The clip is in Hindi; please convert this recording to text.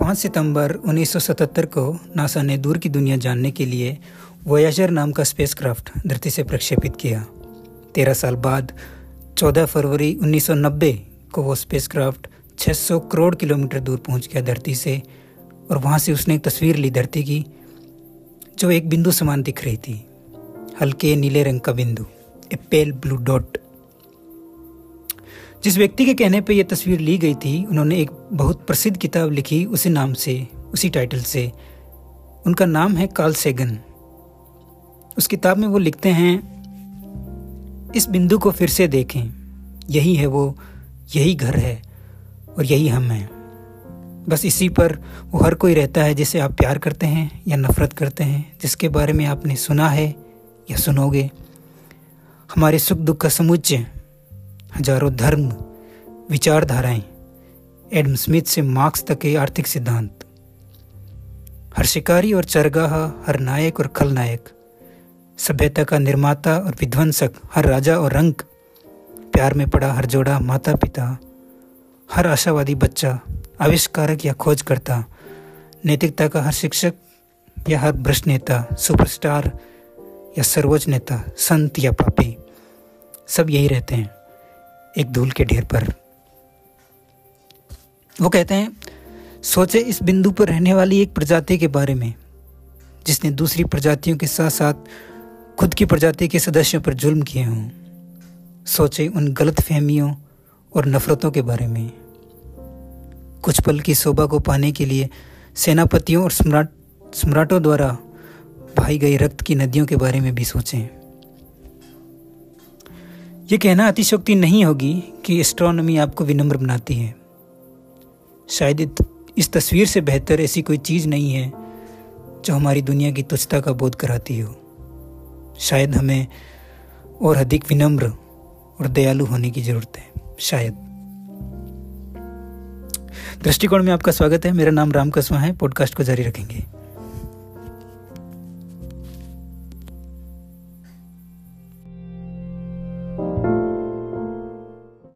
पाँच सितंबर 1977 को नासा ने दूर की दुनिया जानने के लिए वोयाजर नाम का स्पेसक्राफ्ट धरती से प्रक्षेपित किया। तेरह साल बाद 14 फरवरी 1990 को वो स्पेसक्राफ्ट 600 करोड़ किलोमीटर दूर पहुँच गया धरती से और वहाँ से उसने एक तस्वीर ली धरती की, जो एक बिंदु समान दिख रही थी। हल्के नीले रंग का बिंदु ए पेल ब्लू डॉट जिस व्यक्ति के कहने पर यह तस्वीर ली गई थी, उन्होंने एक बहुत प्रसिद्ध किताब लिखी उसी नाम से, उसी टाइटल से। उनका नाम है कार्ल सेगन उस किताब में वो लिखते हैं, इस बिंदु को फिर से देखें। यही है वो, यही घर है, और यही हम हैं। बस इसी पर वो हर कोई रहता है जिसे आप प्यार करते हैं, या नफरत करते हैं, जिसके बारे में आपने सुना है, या सुनोगे। हमारे सुख दुख का समुच्चय हज़ारों धर्म, विचारधाराएँ, एडम स्मिथ से मार्क्स तक के आर्थिक सिद्धांत। हर शिकारी और चरगाह, हर नायक और खलनायक, सभ्यता का निर्माता और विध्वंसक, हर राजा और रंग, प्यार में पड़ा हर जोड़ा माता पिता हर आशावादी बच्चा, आविष्कारक या खोजकर्ता, नैतिकता का हर शिक्षक या हर भ्रष्ट नेता, सुपरस्टार या सर्वोच्च नेता, संत या पापी, सब यही रहते हैं। एक धूल के ढेर पर। वो कहते हैं, सोचे इस बिंदु पर रहने वाली एक प्रजाति के बारे में, जिसने दूसरी प्रजातियों के साथ साथ खुद की प्रजाति के सदस्यों पर जुल्म किए हों। सोचे उन गलत फहमियों और नफरतों के बारे में। कुछ पल की शोभा को पाने के लिए सेनापतियों और सम्राट, सम्राटों द्वारा बहाई गई रक्त की नदियों के बारे में भी सोचें। ये कहना अतिशोक्ति नहीं होगी कि एस्ट्रोनॉमी आपको विनम्र बनाती है। शायद इस तस्वीर से बेहतर ऐसी कोई चीज़ नहीं है जो हमारी दुनिया की तुच्छता का बोध कराती हो। शायद हमें और अधिक विनम्र और दयालु होने की ज़रूरत है, शायद। दृष्टिकोण में आपका स्वागत है। मेरा नाम राम कसवा है। पॉडकास्ट को जारी रखेंगे।